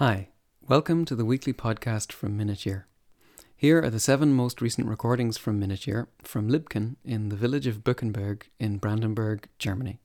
Hi, welcome to the weekly podcast from Minute Year. Here are the seven most recent recordings from Minute Year from Libken in the village of Buchenberg in Brandenburg, Germany.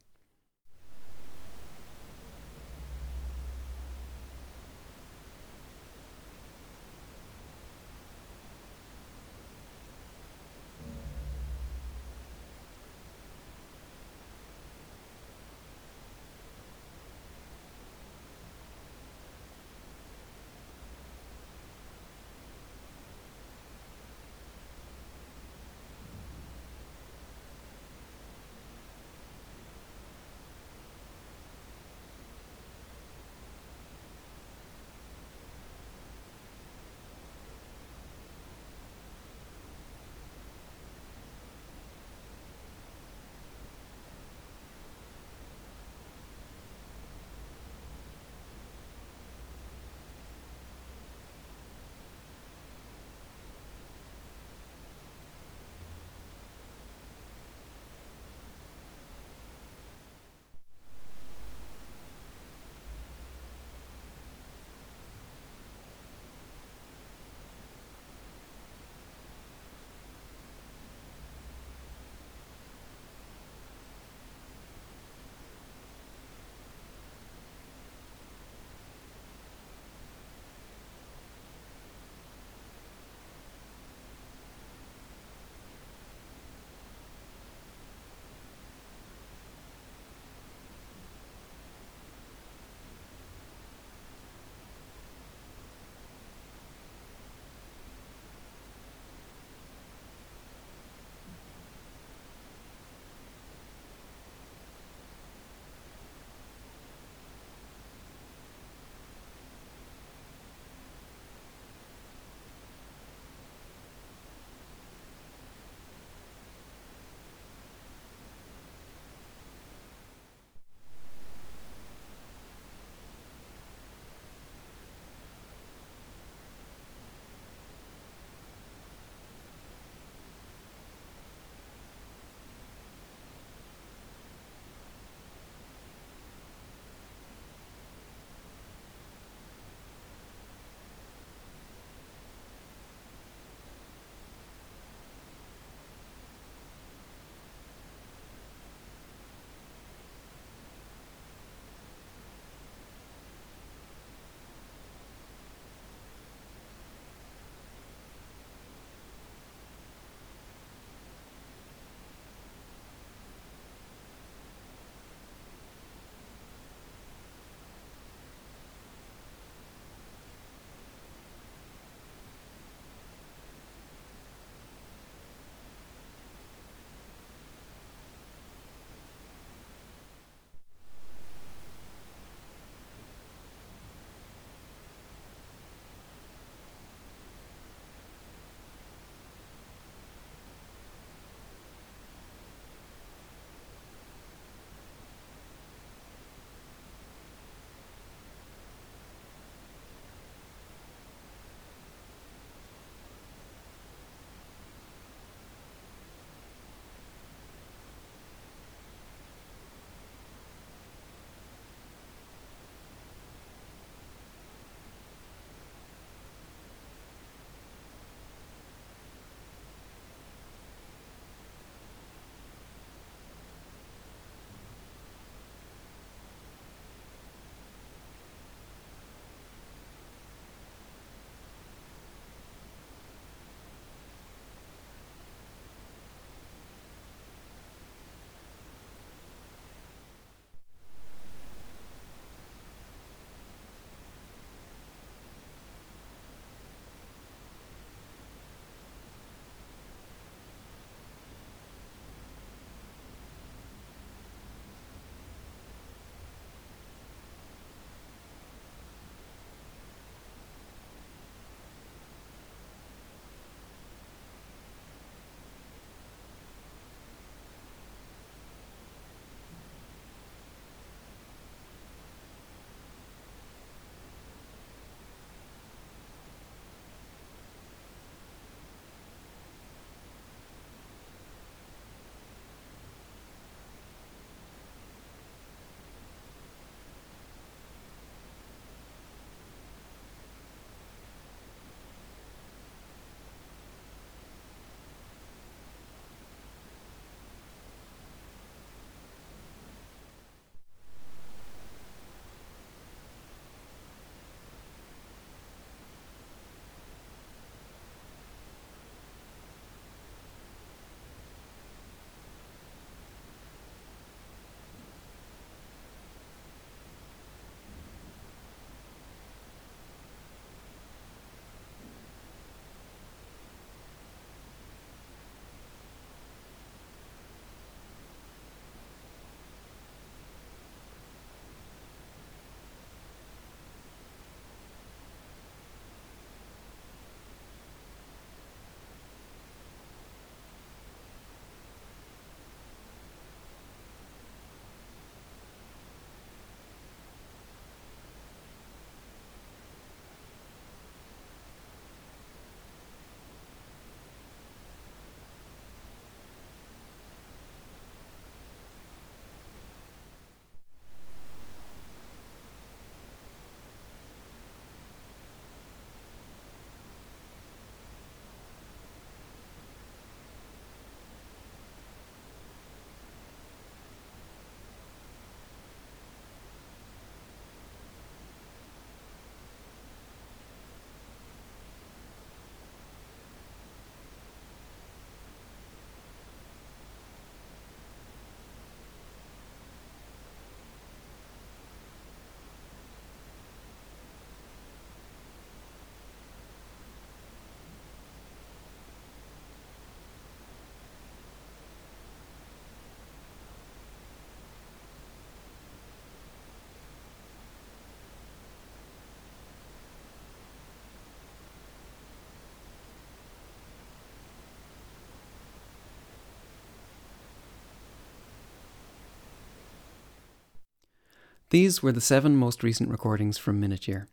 These were the seven most recent recordings from Minute Year.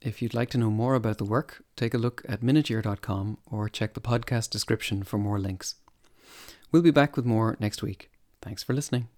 If you'd like to know more about the work, take a look at minuteyear.com or check the podcast description for more links. We'll be back with more next week. Thanks for listening.